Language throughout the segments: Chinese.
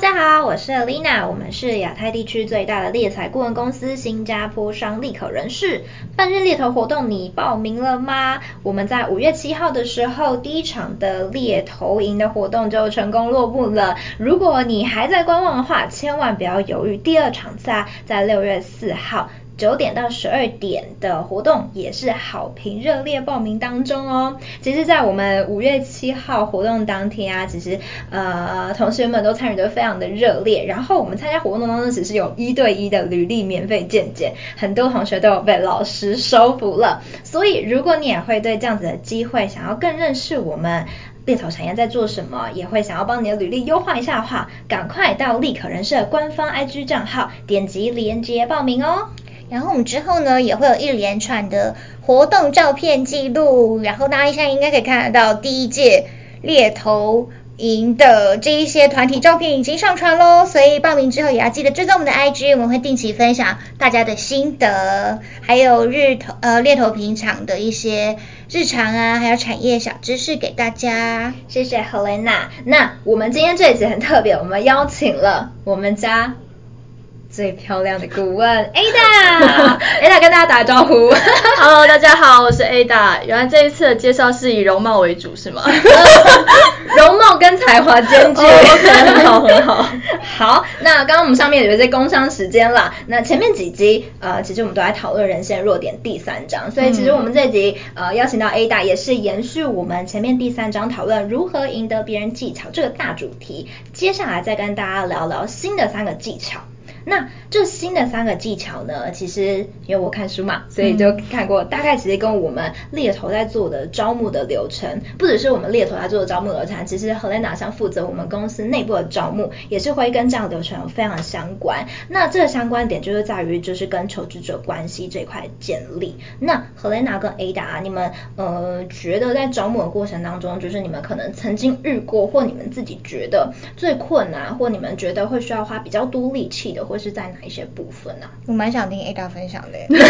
大家好，我是 Lina，我们是亚太地区最大的猎才顾问公司新加坡商立可人士。半日猎头活动你报名了吗？我们在五月七号的时候，第一场的猎头营的活动就成功落幕了。如果你还在观望的话，千万不要犹豫，第二场在在六月四号。九点到十二点的活动也是好评热烈报名当中哦。其实，在我们五月七号活动当天啊，其实呃同学们都参与得非常的热烈。然后我们参加活动当中，只是有一对一的履历免费见解，很多同学都有被老师收服了。所以，如果你也会对这样子的机会，想要更认识我们猎头产业在做什么，也会想要帮你的履历优化一下的话，赶快到立可人社官方 IG 账号点击链接报名哦。然后我们之后呢，也会有一连串的活动照片记录，然后大家现在应该可以看得到第一届猎头营的这一些团体照片已经上传喽，所以报名之后也要记得追踪我们的 IG，我们会定期分享大家的心得，还有日头呃猎头平常的一些日常啊，还有产业小知识给大家。谢谢 Helena。那我们今天这一集很特别，我们邀请了我们家。最漂亮的顾问 Ada，Ada 跟大家打个招呼。Hello，大家好，我是 Ada。原来这一次的介绍是以容貌为主是吗？容貌跟才华兼具，oh, okay, 很好很好。好，那刚刚我们上面有一些工商时间啦。那前面几集呃，其实我们都在讨论人性弱点第三章，所以其实我们这集呃邀请到 Ada 也是延续我们前面第三章讨论如何赢得别人技巧这个大主题，接下来再跟大家聊聊新的三个技巧。那这新的三个技巧呢，其实因为我看书嘛，所以就看过，大概其实跟我们猎头在做的招募的流程，不只是我们猎头在做的招募流程，其实 Helena 像负责我们公司内部的招募，也是会跟这样的流程有非常相关。那这个相关点就是在于，就是跟求职者关系这块建立。那 Helena 跟 Ada，你们呃觉得在招募的过程当中，就是你们可能曾经遇过，或你们自己觉得最困难，或你们觉得会需要花比较多力气的，或是在哪一些部分呢、啊？我蛮想听 Ada 分享的，直接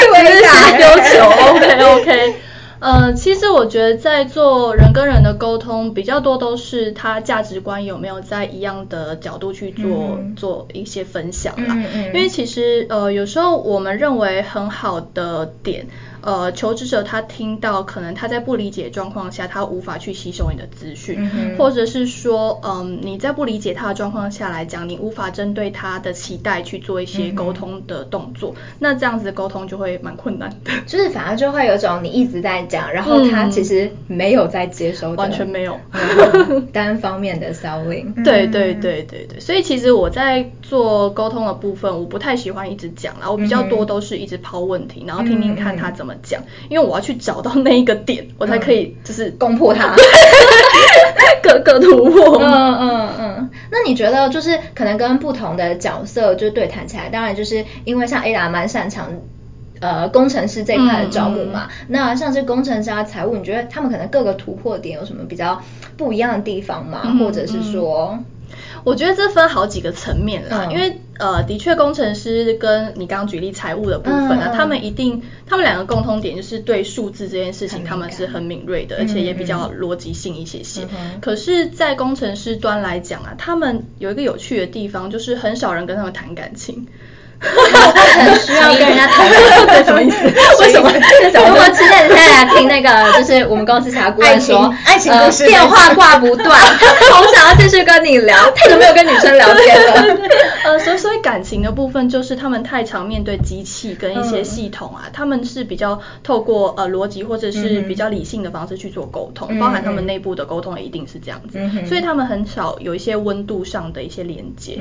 去 Ada 丢球，OK OK。呃，其实我觉得在做人跟人的沟通，比较多都是他价值观有没有在一样的角度去做、嗯、做一些分享啦。嗯嗯。因为其实呃，有时候我们认为很好的点。呃，求职者他听到，可能他在不理解状况下，他无法去吸收你的资讯，嗯、或者是说，嗯，你在不理解他的状况下来讲，你无法针对他的期待去做一些沟通的动作，嗯、那这样子的沟通就会蛮困难的。就是反而就会有种你一直在讲，然后他其实没有在接收，完全没有，单方面的 selling。对对对对对，所以其实我在做沟通的部分，我不太喜欢一直讲啦，我比较多都是一直抛问题，然后听听看他怎么。讲，因为我要去找到那一个点，我才可以就是攻破他，各个突破。嗯嗯嗯。那你觉得就是可能跟不同的角色就对谈起来，当然就是因为像 Ada 蛮擅长呃工程师这一块的招募嘛，那像是工程师啊财务，你觉得他们可能各个突破点有什么比较不一样的地方吗？或者是说？我觉得这分好几个层面啦，嗯、因为呃，的确工程师跟你刚刚举例财务的部分啊，嗯、他们一定，他们两个共通点就是对数字这件事情他们是很敏锐的，而且也比较逻辑性一些些。可是，在工程师端来讲啊，他们有一个有趣的地方，就是很少人跟他们谈感情。很需要跟人家谈恋爱，什么意思？为什么？如果期待你现在来听那个，就是我们公司其他顾问说，爱情故事，电话挂不断，好想要继续跟你聊，太久没有跟女生聊天了。呃，所以所以感情的部分，就是他们太常面对机器跟一些系统啊，他们是比较透过呃逻辑或者是比较理性的方式去做沟通，包含他们内部的沟通也一定是这样子，所以他们很少有一些温度上的一些连接，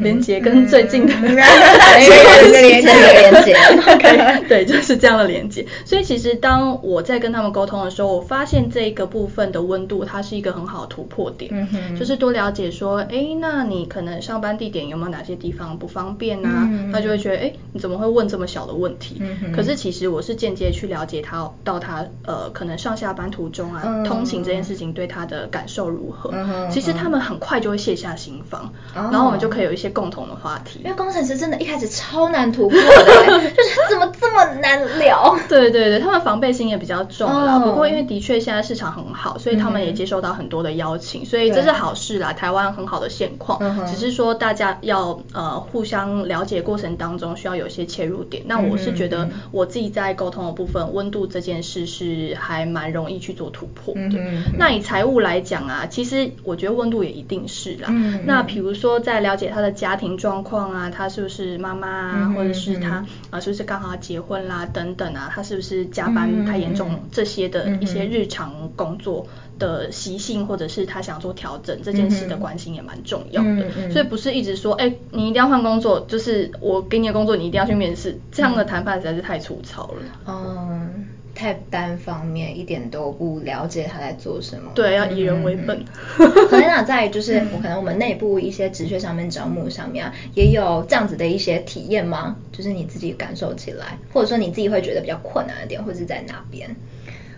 连接跟最近的。连接，一个连接，OK，对，就是这样的连接。所以其实当我在跟他们沟通的时候，我发现这个部分的温度，它是一个很好的突破点。嗯哼，就是多了解说，哎，那你可能上班地点有没有哪些地方不方便啊？嗯哼，他就会觉得，哎，你怎么会问这么小的问题？嗯哼，可是其实我是间接去了解他，到他呃，可能上下班途中啊，嗯、通勤这件事情对他的感受如何？嗯哼，其实他们很快就会卸下心防，嗯、然后我们就可以有一些共同的话题。因为工程师真的一开始。超难突破的，就是怎么这这么难聊。对对对，他们防备心也比较重了。哦、不过因为的确现在市场很好，所以他们也接受到很多的邀请，嗯、所以这是好事啦。台湾很好的现况，嗯、只是说大家要呃互相了解过程当中需要有一些切入点。那我是觉得我自己在沟通的部分，温度这件事是还蛮容易去做突破的。嗯、那以财务来讲啊，其实我觉得温度也一定是啦。嗯、那比如说在了解他的家庭状况啊，他是不是妈妈啊，嗯、或者是他啊、呃、是不是刚好要结婚啦等等啊，他是不是加班太严重、嗯、这些的一些日常工作的习性，或者是他想做调整这件事的关心也蛮重要的。所以不是一直说，哎，你一定要换工作，就是我给你的工作你一定要去面试，这样的谈判实在是太粗糙了。嗯。太单方面，一点都不了解他在做什么。对，要以人为本。可能啊，在就是我可能我们内部一些职缺上面招募上面啊，也有这样子的一些体验吗？就是你自己感受起来，或者说你自己会觉得比较困难的点，或者是在哪边？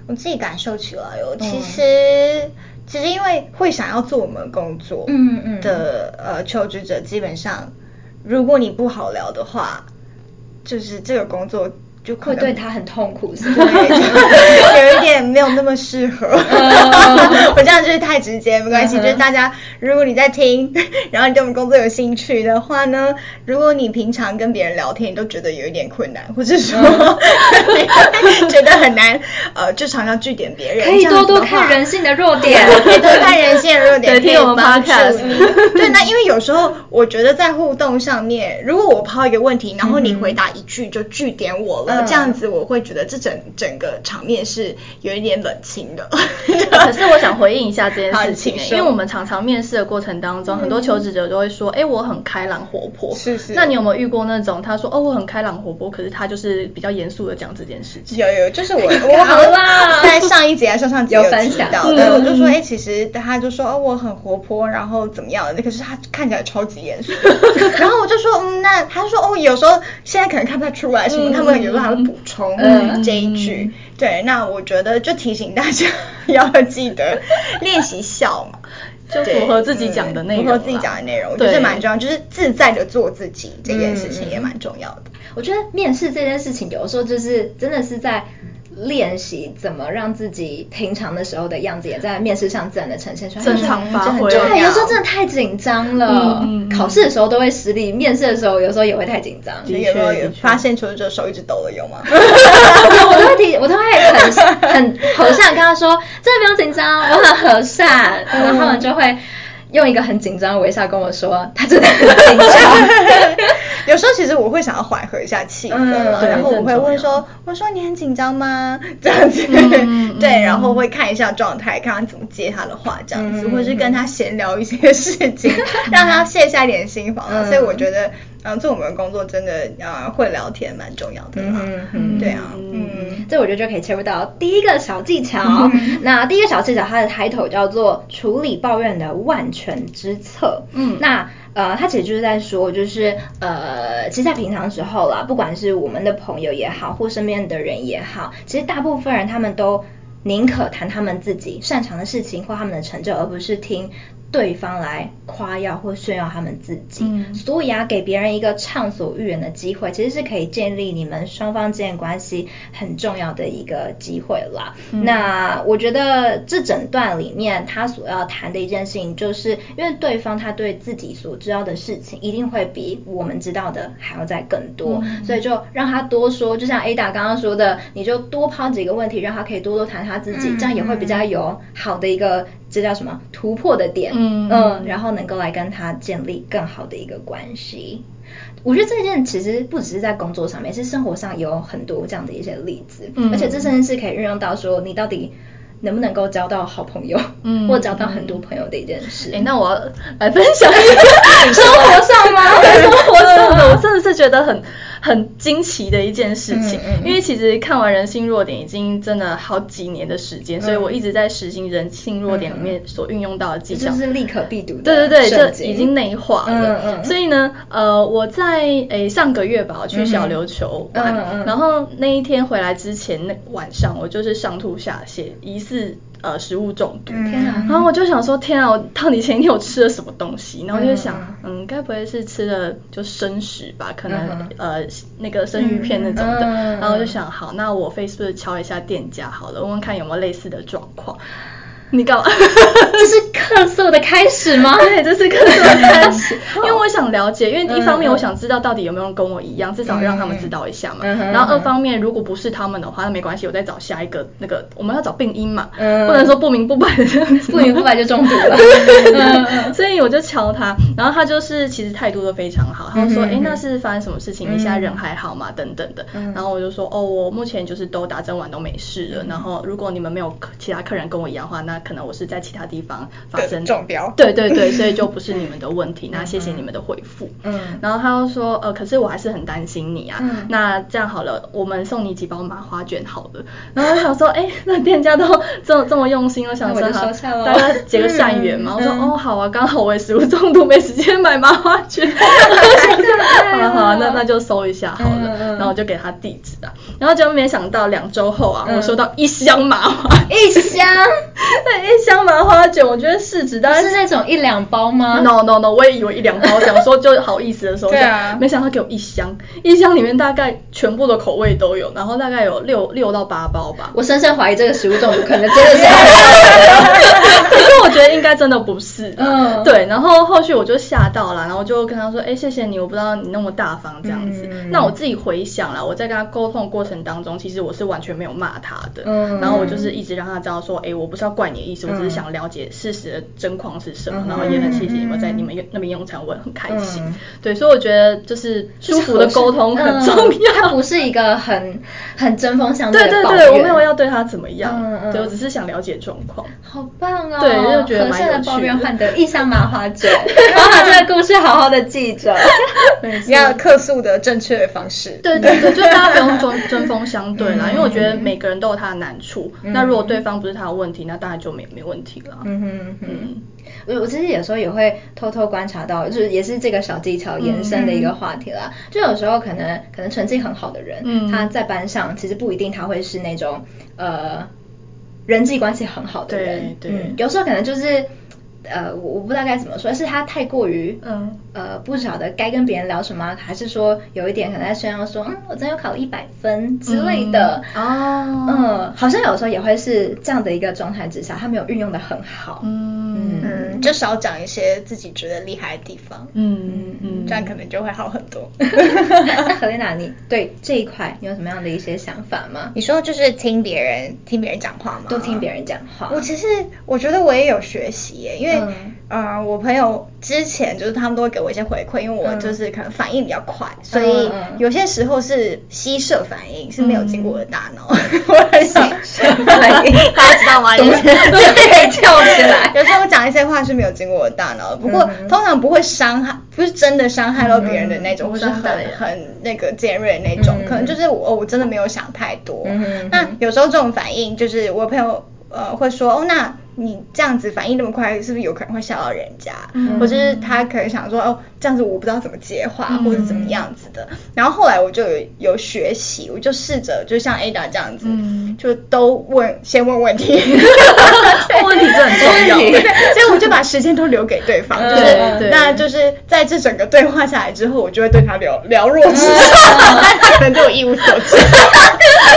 我自己感受起来哦，其实、嗯、其实因为会想要做我们工作，嗯嗯的呃求职者，基本上如果你不好聊的话，就是这个工作。就会对他很痛苦，是对，有一点没有那么适合。我这样就是太直接，没关系。就是大家，如果你在听，然后你对我们工作有兴趣的话呢，如果你平常跟别人聊天，你都觉得有一点困难，或者说 觉得很难，呃，就常常据点别人，可以多多看人性的弱点，可以多看人性的弱点，听我们 podcast。对，那因为有时候我觉得在互动上面，如果我抛一个问题，然后你回答一句就据点我了。这样子我会觉得这整整个场面是有一点冷清的。可是我想回应一下这件事情，因为我们常常面试的过程当中，很多求职者都会说，哎，我很开朗活泼。是是。那你有没有遇过那种他说，哦，我很开朗活泼，可是他就是比较严肃的讲这件事情？有有，就是我 我好啦，在上一节还是上上节有分享到的，我就说，哎，其实他就说，哦，我很活泼，然后怎么样的？可是他看起来超级严肃。然后我就说，嗯，那他说，哦，有时候现在可能看不太出来什么，他们有时候还会补充这一句。对，那我觉得就提醒大家 要记得练习笑嘛，就符合自己讲的内容，符合自己讲的内容，我觉得蛮重要，就是自在的做自己这件事情也蛮重要的。我觉得面试这件事情，有的时候就是真的是在。练习怎么让自己平常的时候的样子也在面试上自然的呈现出来，正常发挥。对，有时候真的太紧张了，嗯、考试的时候都会失利，面试的时候有时候也会太紧张。的确，有没有发现求职者手一直抖了有吗？我都会提，我都会很很和善跟他说，真的不用紧张，我很和善，然后他们就会。用一个很紧张的微笑跟我说，他真的很紧张。有时候其实我会想要缓和一下气氛嘛，然后我会问说：“我说你很紧张吗？”这样子，对，然后会看一下状态，看他怎么接他的话，这样子，或是跟他闲聊一些事情，让他卸下一点心防。所以我觉得，嗯，做我们的工作真的啊，会聊天蛮重要的啦。嗯，对啊，嗯，这我觉得就可以切入到第一个小技巧。那第一个小技巧，它的 title 叫做处理抱怨的万全。全之策，嗯，那呃，他其实就是在说，就是呃，其实，在平常时候啦，不管是我们的朋友也好，或身边的人也好，其实大部分人他们都宁可谈他们自己擅长的事情或他们的成就，而不是听。对方来夸耀或炫耀他们自己，嗯、所以啊，给别人一个畅所欲言的机会，其实是可以建立你们双方之间关系很重要的一个机会啦。嗯、那我觉得这整段里面他所要谈的一件事情，就是因为对方他对自己所知道的事情，一定会比我们知道的还要再更多，嗯、所以就让他多说，就像 Ada 刚刚说的，你就多抛几个问题，让他可以多多谈他自己，嗯、这样也会比较有好的一个。这叫什么突破的点？嗯嗯，然后能够来跟他建立更好的一个关系。我觉得这件其实不只是在工作上面，是生活上有很多这样的一些例子，嗯、而且这甚至是可以运用到说你到底能不能够交到好朋友，嗯，或交到很多朋友的一件事。哎，那我来分享一个 生活上吗？生活上的，我真的是觉得很。很惊奇的一件事情，嗯嗯、因为其实看完人性弱点已经真的好几年的时间，嗯、所以我一直在实行人性弱点里面所运用到的技巧，就是立可必读的。对对对，这已经内化了。嗯嗯、所以呢，呃，我在诶上个月吧，我去小琉球玩，嗯嗯、然后那一天回来之前那晚上，我就是上吐下泻，疑似。呃食物中毒。天啊！然后我就想说，天啊，我到底前一天我吃了什么东西？然后我就想，嗯，该不会是吃了就生食吧？可能呃那个生鱼片那种的。然后我就想，好，那我 Facebook 敲一下店家好了，问问看有没有类似的状况。你搞，这是咳嗽的开始吗？对，这是咳嗽的开始。因为我想了解，因为一方面我想知道到底有没有人跟我一样，至少让他们知道一下嘛。然后二方面，如果不是他们的话，那没关系，我再找下一个那个，我们要找病因嘛，不能说不明不白的这样子，不明不白就中毒了。所以我就敲他，然后他就是其实态度都非常好，他就说，哎，那是发生什么事情？你现在人还好吗？等等的。然后我就说，哦，我目前就是都打针完都没事了。然后如果你们没有其他客人跟我一样的话，那可能我是在其他地方发生中标，对对对，所以就不是你们的问题。那谢谢你们的回复。嗯，然后他又说，呃，可是我还是很担心你啊。嗯，那这样好了，我们送你几包麻花卷好了。然后我想说，哎，那店家都这么这么用心，我想说好，大家结个善缘嘛。我说，哦，好啊，刚好我也食物中毒，没时间买麻花卷。那那就搜一下好了。然后我就给他地址啊。然后就没想到两周后啊，我收到一箱麻花，一箱。对，一箱麻花卷，我觉得市值大概是那种一两包吗？No No No，我也以为一两包，想说就好意思的时候，对啊，没想到给我一箱，一箱里面大概全部的口味都有，然后大概有六六到八包吧。我深深怀疑这个食物中毒可能真的是，可是我觉得应该真的不是。嗯，对，然后后续我就吓到了，然后就跟他说，哎，谢谢你，我不知道你那么大方。这样子。那我自己回想了，我在跟他沟通的过程当中，其实我是完全没有骂他的，嗯，然后我就是一直让他知道说，哎，我不是要怪你的意思，我只是想了解事实的真况是什么，然后也很谢谢你们在你们那边用餐，我也很开心。对，所以我觉得就是舒服的沟通很重要。他不是一个很很针锋相对的。对对对，我没有要对他怎么样，对，我只是想了解状况。好棒哦！对，就觉得蛮有趣的。和善的抱怨换得一箱麻花卷，然后把这个故事好好的记着。要客诉的正确的方式。对对对，就大家不用针针锋相对啦，因为我觉得每个人都有他的难处。那如果对方不是他的问题，那当然就没没问题了。嗯哼嗯，我我其实有时候也会偷偷观察到，就是也是这个小技巧延伸的一个话题啦。就有时候可能可能成绩很好的人，他在班上其实不一定他会是那种呃人际关系很好的人。对，有时候可能就是。呃，我我不知道该怎么说，是他太过于，嗯，呃，不晓得该跟别人聊什么，还是说有一点可能在炫耀说，嗯，我真有考了一百分之类的，哦，嗯，好像有时候也会是这样的一个状态之下，他没有运用的很好，嗯嗯，就少讲一些自己觉得厉害的地方，嗯嗯，这样可能就会好很多。那 Helena，你对这一块你有什么样的一些想法吗？你说就是听别人听别人讲话吗？都听别人讲话。我其实我觉得我也有学习耶，因为。嗯，呃，我朋友之前就是他们都会给我一些回馈，因为我就是可能反应比较快，嗯、所以有些时候是吸射反应，是没有经过我的大脑。我很想反应，大家知道吗？就可以跳起来。有时候我讲一些话是没有经过我的大脑，不过通常不会伤害，不是真的伤害到别人的那种，或是很很那个尖锐的那种，可能就是我我真的没有想太多。那有时候这种反应就是我朋友呃会说哦那。你这样子反应那么快，是不是有可能会吓到人家？嗯、或者是他可能想说，哦，这样子我不知道怎么接话，嗯、或者怎么样子的。然后后来我就有有学习，我就试着就像 Ada 这样子，嗯、就都问，先问问题，问题是很重要 的。所以我就把时间都留给对方，嗯、就是那就是在这整个对话下来之后，我就会对他了了若指掌，但他可能对我一无所知。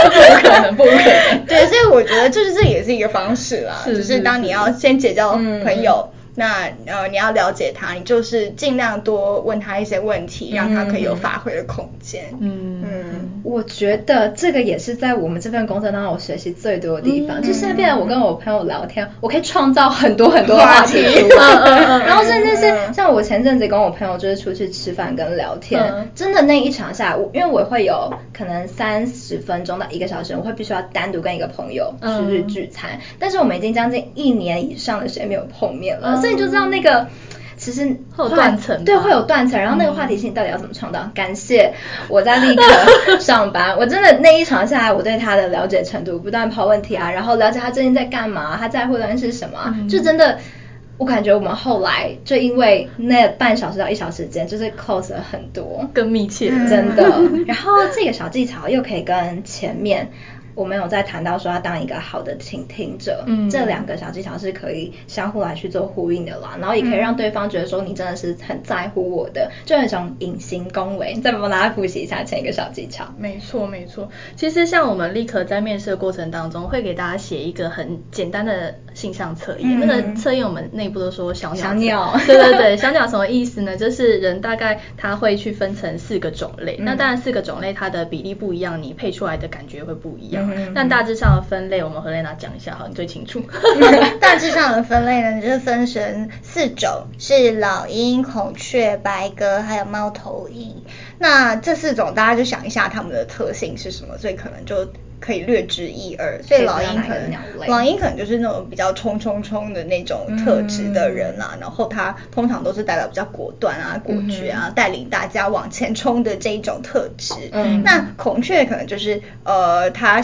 不可能，不可能。对，所以我觉得就是这也是一个方式啦，是是是就是当你要先结交朋友。嗯那呃，你要了解他，你就是尽量多问他一些问题，让他可以有发挥的空间。嗯嗯，我觉得这个也是在我们这份工作当中我学习最多的地方。就现在变得我跟我朋友聊天，我可以创造很多很多话题。然后甚至是像我前阵子跟我朋友就是出去吃饭跟聊天，真的那一场下来，我因为我会有可能三十分钟到一个小时，我会必须要单独跟一个朋友出去聚餐。但是我们已经将近一年以上的时间没有碰面了。所以就知道那个其实会有断层，对，会有断层。然后那个话题性到底要怎么创造？嗯、感谢我在立刻 上班，我真的那一场下来，我对他的了解程度不断抛问题啊，然后了解他最近在干嘛，他在乎的是什么，嗯、就真的我感觉我们后来就因为那半小时到一小时间，就是 close 了很多，更密切，真的。然后这个小技巧又可以跟前面。我们有在谈到说要当一个好的倾听者，嗯，这两个小技巧是可以相互来去做呼应的啦，然后也可以让对方觉得说你真的是很在乎我的，就有一种隐形恭维。再帮大家复习一下前一个小技巧。没错没错，其实像我们立刻在面试的过程当中，会给大家写一个很简单的性向测验，嗯、那个测验我们内部都说小鸟。小鸟。对对对，小鸟什么意思呢？就是人大概他会去分成四个种类，嗯、那当然四个种类它的比例不一样，你配出来的感觉会不一样。嗯、但大致上的分类，我们和雷娜讲一下好，你最清楚。大致上的分类呢，就是分成四种，是老鹰、孔雀、白鸽，还有猫头鹰。那这四种大家就想一下它们的特性是什么，所以可能就。可以略知一二，所以老鹰可能，老鹰可能就是那种比较冲冲冲的那种特质的人啦、啊，嗯、然后他通常都是代表比较果断啊、果决啊，嗯、带领大家往前冲的这一种特质。嗯，那孔雀可能就是呃，他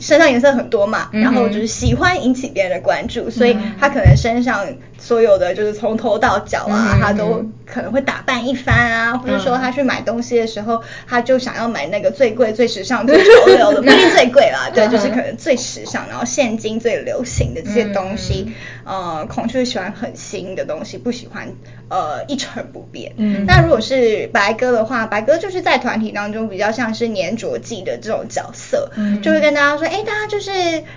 身上颜色很多嘛，嗯、然后就是喜欢引起别人的关注，嗯、所以他可能身上所有的就是从头到脚啊，嗯、他都可能会打扮一番啊，嗯、或者说他去买东西的时候，他就想要买那个最贵、最时尚、最潮流的，不一定最贵。对啦，对，就是可能最时尚，然后现今最流行的这些东西，嗯、呃，孔雀喜欢很新的东西，不喜欢呃一成不变。嗯，那如果是白鸽的话，白鸽就是在团体当中比较像是黏着剂的这种角色，嗯，就会跟大家说，哎，大家就是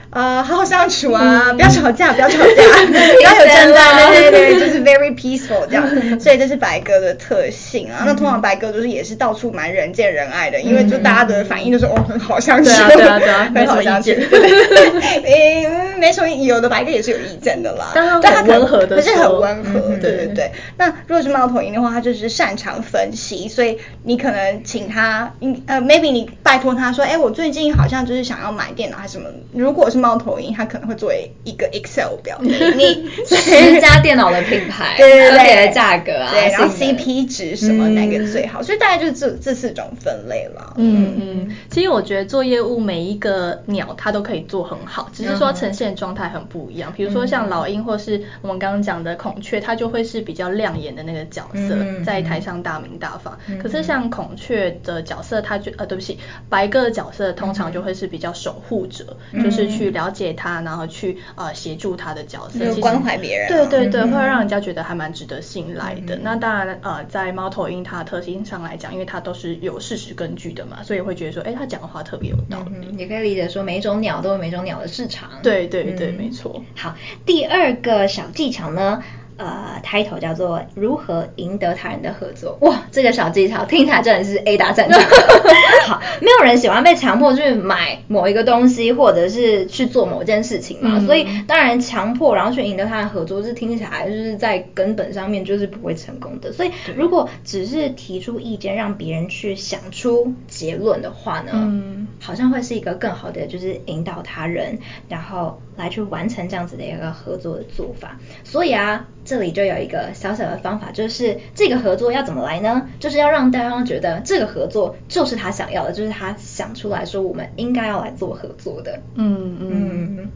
呃好好相处啊，嗯、不要吵架，不要吵架，不要有争端，对对对，就是 very peaceful 这样。所以这是白鸽的特性啊。那通常白鸽就是也是到处蛮人见人爱的，因为就大家的反应就是哦很好相处。对啊，对啊。没什么意见，对对对，诶，没什么，有的白鸽也是有意见的啦，但他很温和的，可是很温和，对对对。那如果是猫头鹰的话，它就是擅长分析，所以你可能请他，呃，maybe 你拜托他说，哎，我最近好像就是想要买电脑还是什么。如果是猫头鹰，它可能会作为一个 Excel 表，给你 十家电脑的品牌，对 对对，价格啊，对，然后 CP 值什么哪个最好，所以大概就是这这四种分类了。嗯嗯，其实我觉得做业务每一个。鸟它都可以做很好，只是说呈现状态很不一样。比如说像老鹰，或是我们刚刚讲的孔雀，它就会是比较亮眼的那个角色，在台上大名大放。可是像孔雀的角色，它就呃，对不起，白鸽的角色通常就会是比较守护者，就是去了解他，然后去呃协助他的角色，关怀别人。对对对，会让人家觉得还蛮值得信赖的。那当然呃，在猫头鹰它的特性上来讲，因为它都是有事实根据的嘛，所以会觉得说，哎，它讲的话特别有道理。也可以理解说每一种鸟都有每种鸟的市场。对对对，没错。好，第二个小技巧呢？呃，title 叫做如何赢得他人的合作。哇，这个小技巧听起来真的是 A 大战场。好，没有人喜欢被强迫去买某一个东西，或者是去做某件事情嘛。嗯、所以当然强迫然后去赢得他人合作，是听起来就是在根本上面就是不会成功的。所以如果只是提出意见，让别人去想出结论的话呢，嗯，好像会是一个更好的就是引导他人，然后来去完成这样子的一个合作的做法。所以啊。这里就有一个小小的方法，就是这个合作要怎么来呢？就是要让对方觉得这个合作就是他想要的，就是他想出来说我们应该要来做合作的。嗯嗯，嗯，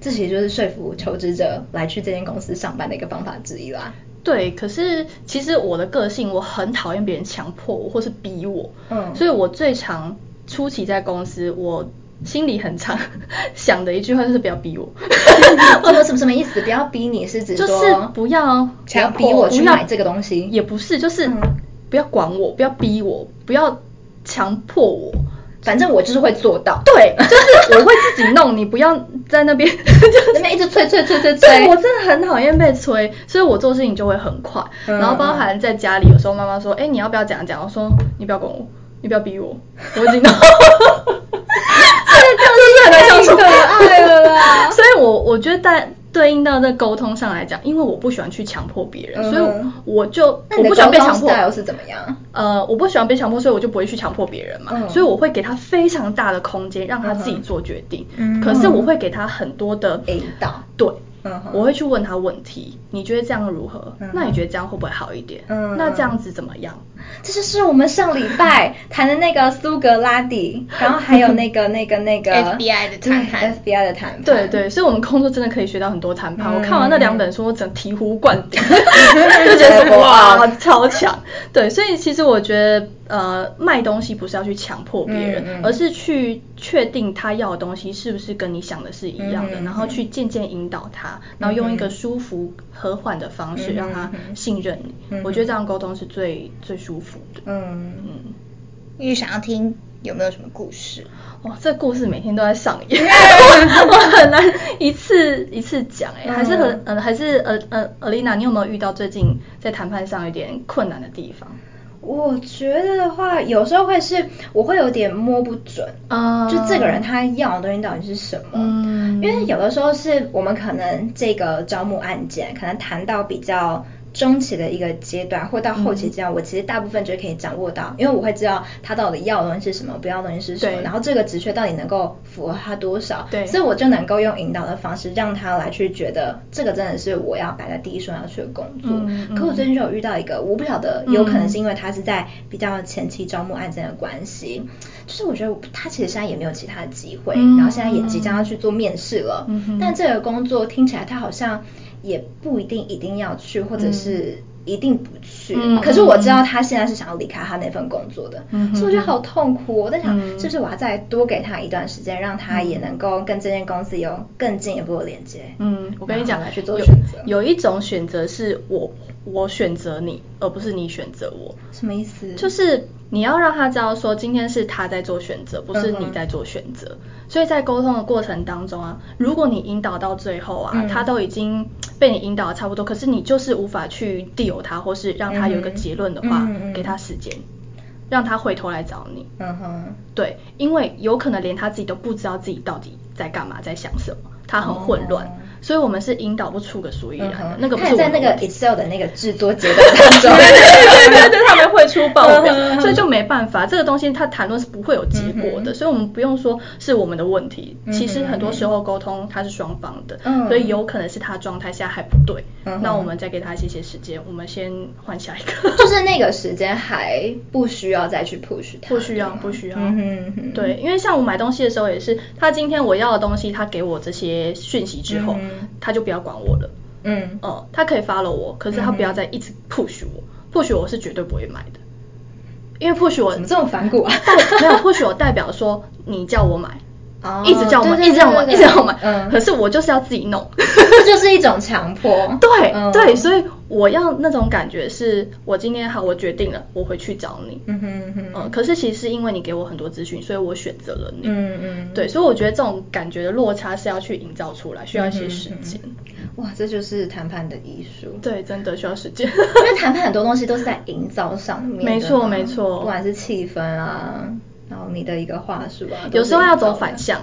这其实就是说服求职者来去这间公司上班的一个方法之一啦。对，可是其实我的个性我很讨厌别人强迫我或是逼我，嗯，所以我最常初期在公司我。心里很常 想的一句话就是不要逼我，什 么什么什么意思？不要逼你是指说就是不要强逼我去买这个东西，也不是，就是不要管我，不要逼我，不要强迫我，反正我就是会做到。对，就是我会自己弄，你不要在那边 就那边一直催催催催催。对，我真的很讨厌被催，所以我做事情就会很快。然后包含在家里，有时候妈妈说，哎，你要不要讲讲？我说你不要管我，你不要逼我，我已经。太可爱了啦！所以我，我觉得在对应到在沟通上来讲，因为我不喜欢去强迫别人，所以我就我不喜欢被强迫。是怎么样？呃，我不喜欢被强迫，所以我就不会去强迫别人嘛。所以我会给他非常大的空间，让他自己做决定。可是我会给他很多的引导。对。嗯，我会去问他问题，你觉得这样如何？那你觉得这样会不会好一点？嗯，那这样子怎么样？这就是我们上礼拜谈的那个苏格拉底，然后还有那个那个那个 FBI 的谈判，FBI 的谈判。对对，所以我们工作真的可以学到很多谈判。我看完那两本书，我整醍醐灌顶，就觉得哇，超强。对，所以其实我觉得。呃，卖东西不是要去强迫别人，嗯嗯、而是去确定他要的东西是不是跟你想的是一样的，嗯、然后去渐渐引导他，然后用一个舒服、和缓的方式让他信任你。嗯、我觉得这样沟通是最最舒服的。嗯嗯，因为想要听有没有什么故事？哇，这故事每天都在上演，我很难一次一次讲哎、欸，还是很呃还是呃呃 Alina，你有没有遇到最近在谈判上有点困难的地方？我觉得的话，有时候会是我会有点摸不准啊，uh, 就这个人他要的东西到底是什么？嗯，因为有的时候是我们可能这个招募案件可能谈到比较。中期的一个阶段，或到后期阶段，嗯、我其实大部分就可以掌握到，因为我会知道他到底要的东西是什么，不要的东西是什么，然后这个职缺到底能够符合他多少，对，所以我就能够用引导的方式让他来去觉得这个真的是我要摆在第一顺要去的工作。嗯嗯、可我最近就有遇到一个，我不晓得，有可能是因为他是在比较前期招募案件的关系，嗯、就是我觉得他其实现在也没有其他的机会，嗯、然后现在也即将要去做面试了，嗯、但这个工作听起来他好像。也不一定一定要去，或者是一定不去。嗯、可是我知道他现在是想要离开他那份工作的，嗯、所以我觉得好痛苦。我在想，是不是我要再多给他一段时间，让他也能够跟这间公司有更进一步的连接。嗯，我跟你讲，来去做选择。有一种选择是我我选择你，而不是你选择我。什么意思？就是你要让他知道说，今天是他在做选择，不是你在做选择。嗯、所以在沟通的过程当中啊，如果你引导到最后啊，嗯、他都已经。被你引导的差不多，可是你就是无法去 deal 他，或是让他有一个结论的话，给他时间，让他回头来找你。嗯哼，对，因为有可能连他自己都不知道自己到底在干嘛，在想什么，他很混乱。哦所以我们是引导不出个所以然的，那个不是在那个 Excel 的那个制作阶段 当中，对对对，他们会出报表，所以就没办法，这个东西他谈论是不会有结果的，所以我们不用说是我们的问题，其实很多时候沟通它是双方的，所以有可能是他状态下还不对，那我们再给他一些些时间，我们先换下一个，就是那个时间还不需要再去 push 他，不需要不需要，对，因为像我买东西的时候也是，他今天我要的东西，他给我这些讯息之后。他就不要管我了，嗯，哦、嗯，他可以 follow 我，可是他不要再一直 push 我、嗯、，push 我是绝对不会买的，因为 push 我怎么这么反骨啊？没有 push 我代表说你叫我买。一直叫我买，一直叫我买，一直叫我买。嗯，可是我就是要自己弄，这就是一种强迫。对对，所以我要那种感觉是，我今天好，我决定了，我回去找你。嗯哼哼。嗯，可是其实是因为你给我很多资讯，所以我选择了你。嗯嗯。对，所以我觉得这种感觉的落差是要去营造出来，需要一些时间。哇，这就是谈判的艺术。对，真的需要时间。因为谈判很多东西都是在营造上面。没错没错，不管是气氛啊。然后你的一个话术啊，有时候要走反向，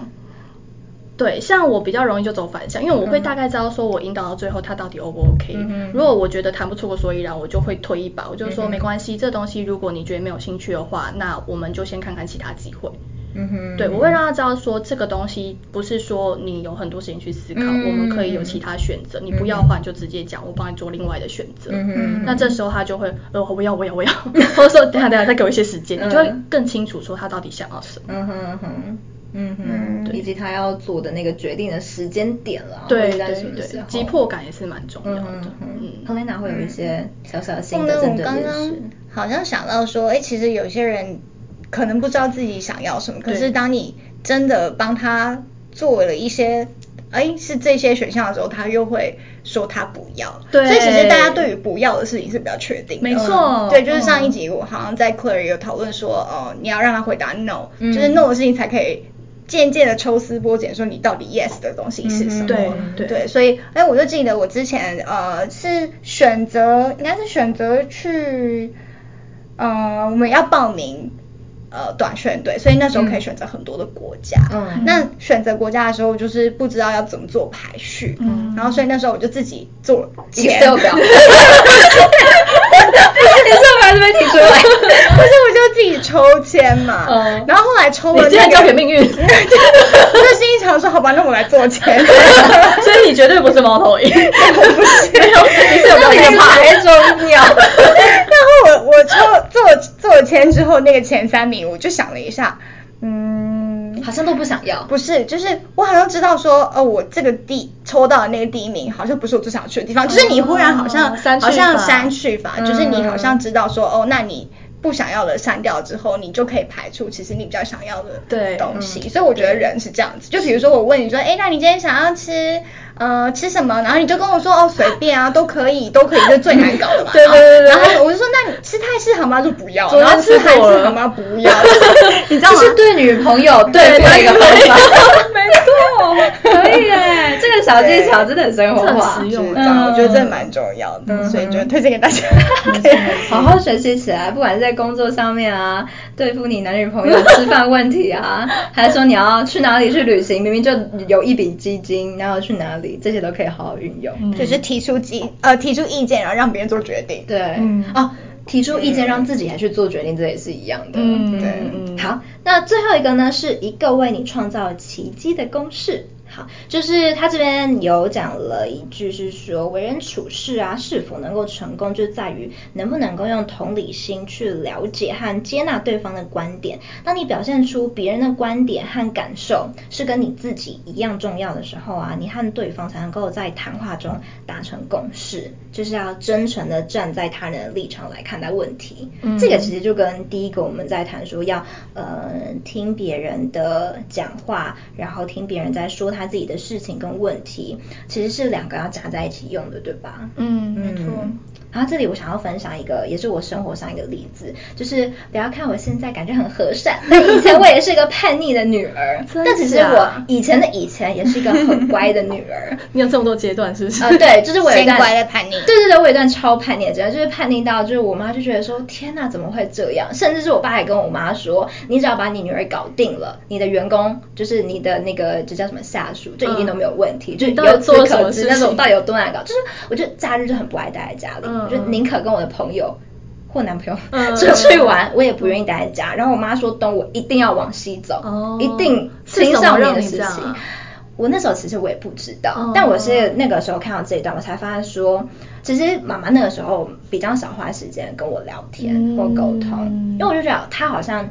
对，像我比较容易就走反向，因为我会大概知道说我引导到最后他到底 O 不 OK。嗯、如果我觉得谈不出个所以然，我就会推一把，我就说没关系，嗯、这东西如果你觉得没有兴趣的话，那我们就先看看其他机会。嗯哼，对，我会让他知道说这个东西不是说你有很多时间去思考，嗯、我们可以有其他选择，你不要的话你就直接讲，我帮你做另外的选择。嗯哼，那这时候他就会呃我要我要我要，或者说等下等下再给我一些时间，你就会更清楚说他到底想要什么。嗯哼哼，嗯哼，以及他要做的那个决定的时间点了。对对对，急迫感也是蛮重要的。嗯，Helena 会有一些小小的心得针对这件事。我刚刚好像想到说，哎，其实有些人。可能不知道自己想要什么，可是当你真的帮他做了一些，哎，是这些选项的时候，他又会说他不要。对，所以其实大家对于不要的事情是比较确定的。没错。对，就是上一集我好像在 Claire 有讨论说，哦，你要让他回答 no，就是 no 的事情才可以渐渐的抽丝剥茧，说你到底 yes 的东西是什么。对对。所以，哎，我就记得我之前呃是选择，应该是选择去，呃，我们要报名。呃，短宣队，所以那时候可以选择很多的国家。嗯，那选择国家的时候，就是不知道要怎么做排序。嗯，然后所以那时候我就自己做 Excel 表。哈哈哈 Excel 表这边提出来，不是我就自己抽签嘛。嗯，然后后来抽了，你今天交给命运。我就心里想说，好吧，那我来做签。所以你绝对不是猫头鹰，不是，没有，你是有没有一个牌重要？签之后，那个前三名。我就想了一下，嗯，好像都不想要。不是，就是我好像知道说，哦，我这个第抽到的那个第一名，好像不是我最想去的地方。就是你忽然好像好像删去法，就是你好像知道说，哦，那你不想要的删掉之后，你就可以排除其实你比较想要的东西。对，所以我觉得人是这样子。就比如说我问你说，哎，那你今天想要吃呃吃什么？然后你就跟我说哦随便啊，都可以 都可以，这最难搞的嘛。对对对，对。然后我就说那你吃泰式好吗？就不要。然后吃韩式好吗？不要。你知道吗？这是对女朋友对付的一个方法。没错，可以哎，这个小技巧真的很生活化，实用。嗯，我觉得这蛮重要的，所以就推荐给大家，好好学习起来。不管是在工作上面啊，对付你男女朋友 吃饭问题啊，还是说你要去哪里去旅行，明明就有一笔基金，然后去哪里，这些都可以好好运用。就是提出意呃提出意见，然后让别人做决定。对，嗯哦，提出意见让自己还去做决定，这也是一样的。嗯，对，好，那最后一个呢，是一个为你创造奇迹的公式。好，就是他这边有讲了一句，是说为人处事啊，是否能够成功，就在于能不能够用同理心去了解和接纳对方的观点。当你表现出别人的观点和感受是跟你自己一样重要的时候啊，你和对方才能够在谈话中达成共识。就是要真诚的站在他人的立场来看待问题。嗯，这个其实就跟第一个我们在谈说要呃听别人的讲话，然后听别人在说他。他自己的事情跟问题，其实是两个要夹在一起用的，对吧？嗯，没错。然后这里我想要分享一个，也是我生活上一个例子，就是不要看我现在感觉很和善，但以前我也是一个叛逆的女儿。但其实我以前的以前也是一个很乖的女儿。你有这么多阶段是不是？呃，对，就是我有一段乖的叛逆。对对对，我有一段超叛逆的阶段，就是叛逆到就是我妈就觉得说，天哪，怎么会这样？甚至是我爸还跟我妈说，你只要把你女儿搞定了，你的员工就是你的那个就叫什么下属，就一定都没有问题，嗯、就由此可知那种到底有多难搞。就是我就假日就很不爱待在家里。嗯我就宁可跟我的朋友或男朋友出去玩，我也不愿意待在家。然后我妈说东我一定要往西走，一定青少年的事情。我那时候其实我也不知道，但我是那个时候看到这一段，我才发现说，其实妈妈那个时候比较少花时间跟我聊天或沟通，因为我就觉得她好像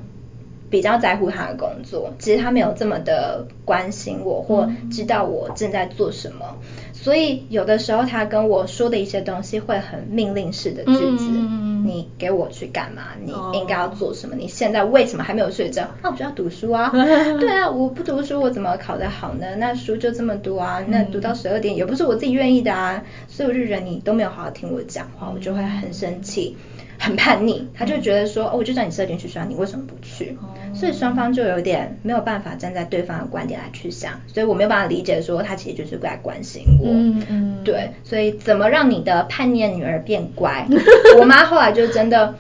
比较在乎他的工作，其实他没有这么的关心我或知道我正在做什么。所以有的时候他跟我说的一些东西会很命令式的句子，嗯、你给我去干嘛？你应该要做什么？哦、你现在为什么还没有睡觉？那我就要读书啊！对啊，我不读书我怎么考得好呢？那书就这么多啊，那读到十二点也不是我自己愿意的啊，所以我就觉得你都没有好好听我讲话，我就会很生气。很叛逆，他就觉得说，哦，我就叫你十二点去刷，你为什么不去？所以双方就有点没有办法站在对方的观点来去想，所以我没有办法理解说他其实就是过来关心我。嗯嗯，对，所以怎么让你的叛逆女儿变乖？我妈后来就真的。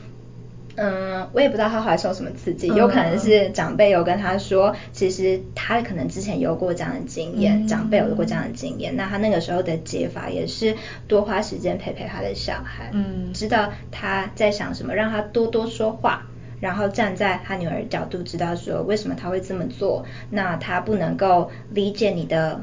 嗯，我也不知道他后来受什么刺激，有可能是长辈有跟他说，其实他可能之前有过这样的经验，长辈有过这样的经验，那他那个时候的解法也是多花时间陪陪他的小孩，嗯，知道他在想什么，让他多多说话，然后站在他女儿的角度，知道说为什么他会这么做，那他不能够理解你的。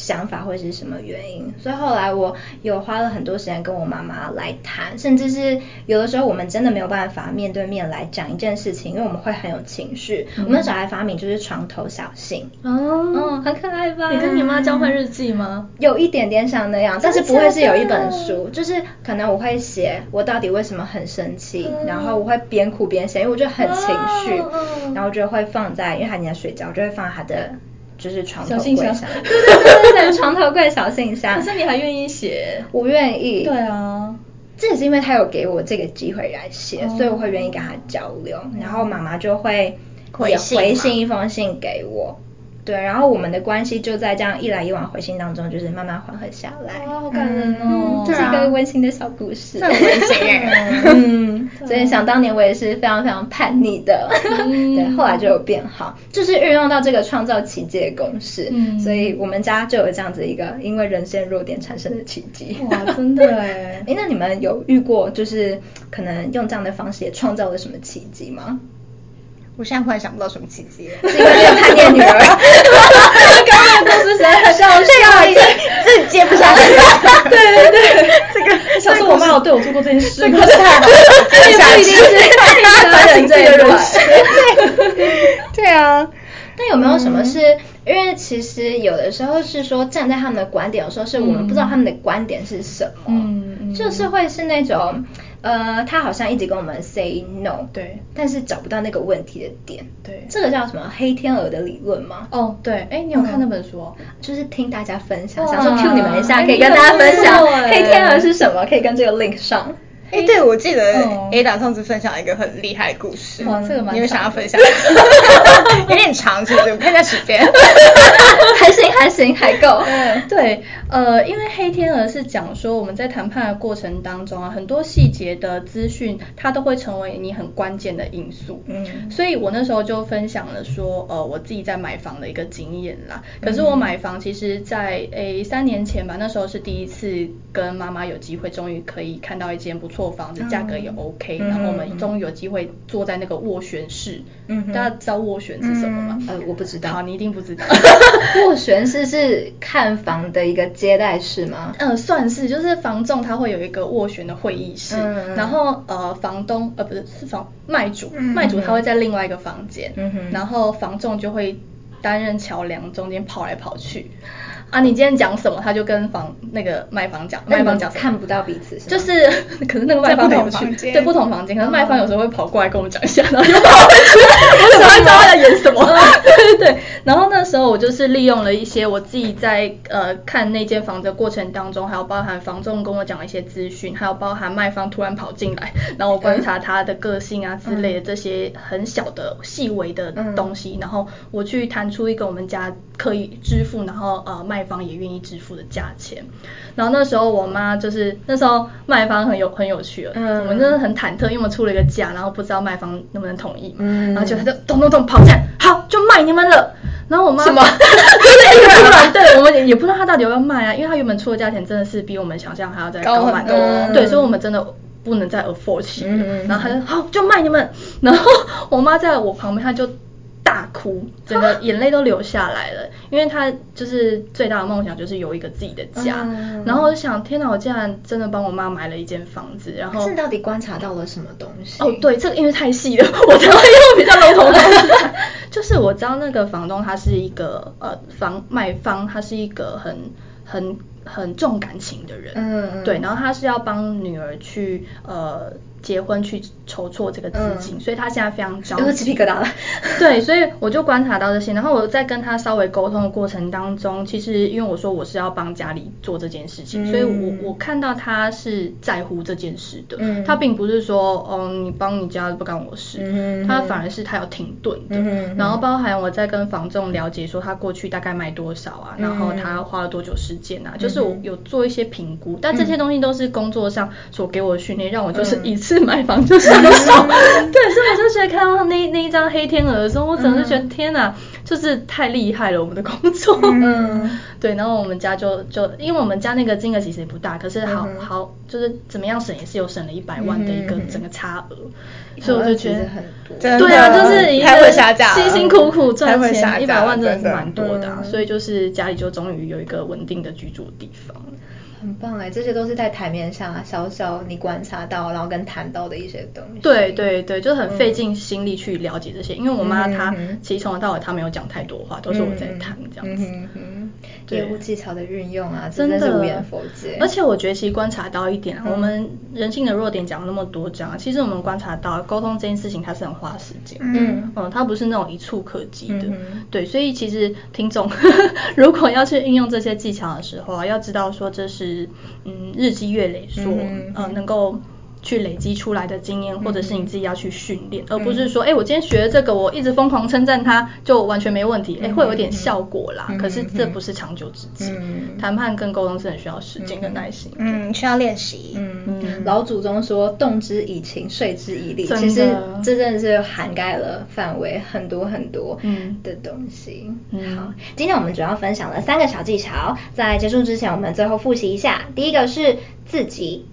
想法会是什么原因？所以后来我有花了很多时间跟我妈妈来谈，甚至是有的时候我们真的没有办法面对面来讲一件事情，因为我们会很有情绪。嗯、我们小孩发明就是床头小信，哦，嗯，很可爱吧？你跟你妈交换日记吗？有一点点像那样，但是不会是有一本书，就是可能我会写我到底为什么很生气，嗯、然后我会边哭边写，因为我觉得很情绪，嗯、然后就会放在，因为他已经在睡觉，我就会放在他的。就是床头柜上，对对对对对，床头柜小信箱。可是你还愿意写？我愿意。对啊，这也是因为他有给我这个机会来写，所以我会愿意跟他交流。然后妈妈就会也回信一封信给我。对，然后我们的关系就在这样一来一往回信当中，就是慢慢缓和下来。哇，好感人哦！这是一个温馨的小故事。很温馨。嗯，所以想当年我也是非常非常叛逆的，对，后来就有变好，就是运用到这个创造奇迹的公式。嗯，所以我们家就有这样子一个因为人性弱点产生的奇迹。哇，真的哎！哎，那你们有遇过就是可能用这样的方式也创造了什么奇迹吗？我现在忽然想不到什么契机，是因为那个叛逆女儿。刚刚的故事实在太笑，笑已经自己接不下去了。对对对，这个小时候我妈有对我做过这件事，这个太好了，这不一定是他人这个人对对啊，但有没有什么是因为其实有的时候是说站在他们的观点，有时候是我们不知道他们的观点是什么，嗯，就是会是那种。呃，他好像一直跟我们 say no，对，但是找不到那个问题的点。对，这个叫什么黑天鹅的理论吗？哦，对，哎，你有看那本书哦？就是听大家分享，想说 cue 你们一下，可以跟大家分享黑天鹅是什么，可以跟这个 link 上。哎，对，我记得 Ada 上次分享一个很厉害的故事，哇，这个蛮，你们想要分享？有点长，是不是？我看一下时间，还行还行还够。嗯，对，呃，因为黑天鹅是讲说我们在谈判的过程当中啊，很多细节的资讯它都会成为你很关键的因素。嗯，所以我那时候就分享了说，呃，我自己在买房的一个经验啦。可是我买房其实在诶三年前吧，那时候是第一次跟妈妈有机会，终于可以看到一间不错。错房子价格也 OK，、嗯、然后我们终于有机会坐在那个斡旋室。嗯，大家知道斡旋是什么吗？呃，我不知道。好，你一定不知道。斡旋室是看房的一个接待室吗？嗯、呃，算是，就是房仲他会有一个斡旋的会议室，嗯、然后呃，房东呃不是是房卖主，嗯、卖主他会在另外一个房间，嗯，然后房仲就会担任桥梁，中间跑来跑去。啊，你今天讲什么？他就跟房那个卖方讲，卖方讲看不到彼此，就是 可是那个卖方很有趣，对不同房间，可是卖方有时候会跑过来跟我们讲一下，然后又跑回去，我怎么会知道他在演什么？对对对，然后那时候我就是利用了一些我自己在呃看那间房子的过程当中，还有包含房仲跟我讲一些资讯，还有包含卖方突然跑进来，然后我观察他的个性啊之类的这些很小的细微的东西，然后我去弹出一个我们家可以支付，然后呃卖。卖方也愿意支付的价钱，然后那时候我妈就是那时候卖方很有很有趣了，嗯，我们真的很忐忑，因为我们出了一个价，然后不知道卖方能不能同意，嗯，然后就他就咚咚咚跑进来，好就卖你们了，然后我妈什么？突 然对，我们也 也不知道他到底要不要卖啊，因为他原本出的价钱真的是比我们想象还要再高蛮多，嗯、对，所以我们真的不能再 afford 起，嗯，然后他就好就卖你们，然后我妈在我旁边，她就。大哭，整个眼泪都流下来了，因为他就是最大的梦想就是有一个自己的家，嗯、然后我就想，天哪，我竟然真的帮我妈买了一间房子，然后是到底观察到了什么东西？哦，对，这个因为太细了，我才会用比较笼统的就是我知道那个房东他是一个呃房卖方，他是一个很很很重感情的人，嗯，对，然后他是要帮女儿去呃。结婚去筹措这个资金，嗯、所以他现在非常着急。鸡皮疙瘩了。对，所以我就观察到这些，然后我在跟他稍微沟通的过程当中，其实因为我说我是要帮家里做这件事情，嗯、所以我我看到他是在乎这件事的。嗯。他并不是说，哦，你帮你家不干我事。嗯。他反而是他有停顿的。嗯。然后包含我在跟房仲了解说他过去大概卖多少啊，嗯、然后他花了多久时间啊，就是我有做一些评估，嗯、但这些东西都是工作上所给我的训练，让我就是一次。买房就 上手，对，所以我就觉得看到那那一张黑天鹅的时候，我真的是觉得天哪，就是太厉害了，我们的工作。嗯，对，然后我们家就就因为我们家那个金额其实也不大，可是好好就是怎么样省也是有省了一百万的一个整个差额，所以我就觉得很多。对啊，就是一个辛辛苦苦赚钱，一百万真的是蛮多的，所以就是家里就终于有一个稳定的居住的地方。很棒哎，这些都是在台面上啊小小你观察到，然后跟谈到的一些东西。对对对，就很费尽心力去了解这些，因为我妈她其实从头到尾她没有讲太多话，都是我在谈这样子。业务技巧的运用啊，真的是无远弗届。而且我觉得其实观察到一点，我们人性的弱点讲了那么多章，其实我们观察到沟通这件事情它是很花时间，嗯嗯，它不是那种一触可及的。对，所以其实听众 如果要去运用这些技巧的时候啊，要知道说这是。嗯，日积月累说，嗯、呃，能够去累积出来的经验，嗯、或者是你自己要去训练，嗯、而不是说，哎、欸，我今天学了这个，我一直疯狂称赞它，就完全没问题，哎、欸，会有点效果啦。嗯、可是这不是长久之计，嗯、谈判跟沟通是很需要时间跟耐心，嗯，需要练习。嗯。嗯，老祖宗说，动之以情，睡之以理，其实这真的是涵盖了范围很多很多的东西。嗯、好，今天我们主要分享了三个小技巧，在结束之前，我们最后复习一下，第一个是自己，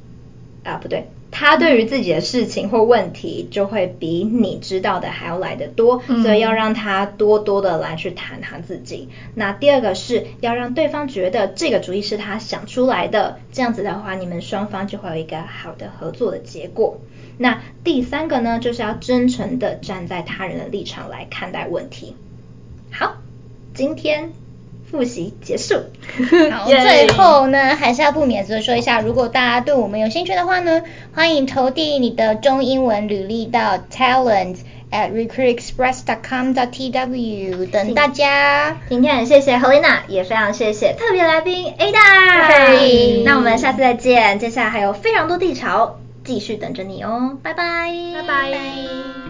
啊，不对。他对于自己的事情或问题，就会比你知道的还要来得多，嗯、所以要让他多多的来去谈他自己。那第二个是要让对方觉得这个主意是他想出来的，这样子的话，你们双方就会有一个好的合作的结果。那第三个呢，就是要真诚的站在他人的立场来看待问题。好，今天。复习结束。好，最后呢，还是要不免俗说一下，如果大家对我们有兴趣的话呢，欢迎投递你的中英文履历到 talent at recruitexpress.com.tw 等大家。今天很谢谢 Helena，也非常谢谢特别来宾 Ada。那我们下次再见，接下来还有非常多地潮继续等着你哦，拜拜，拜拜。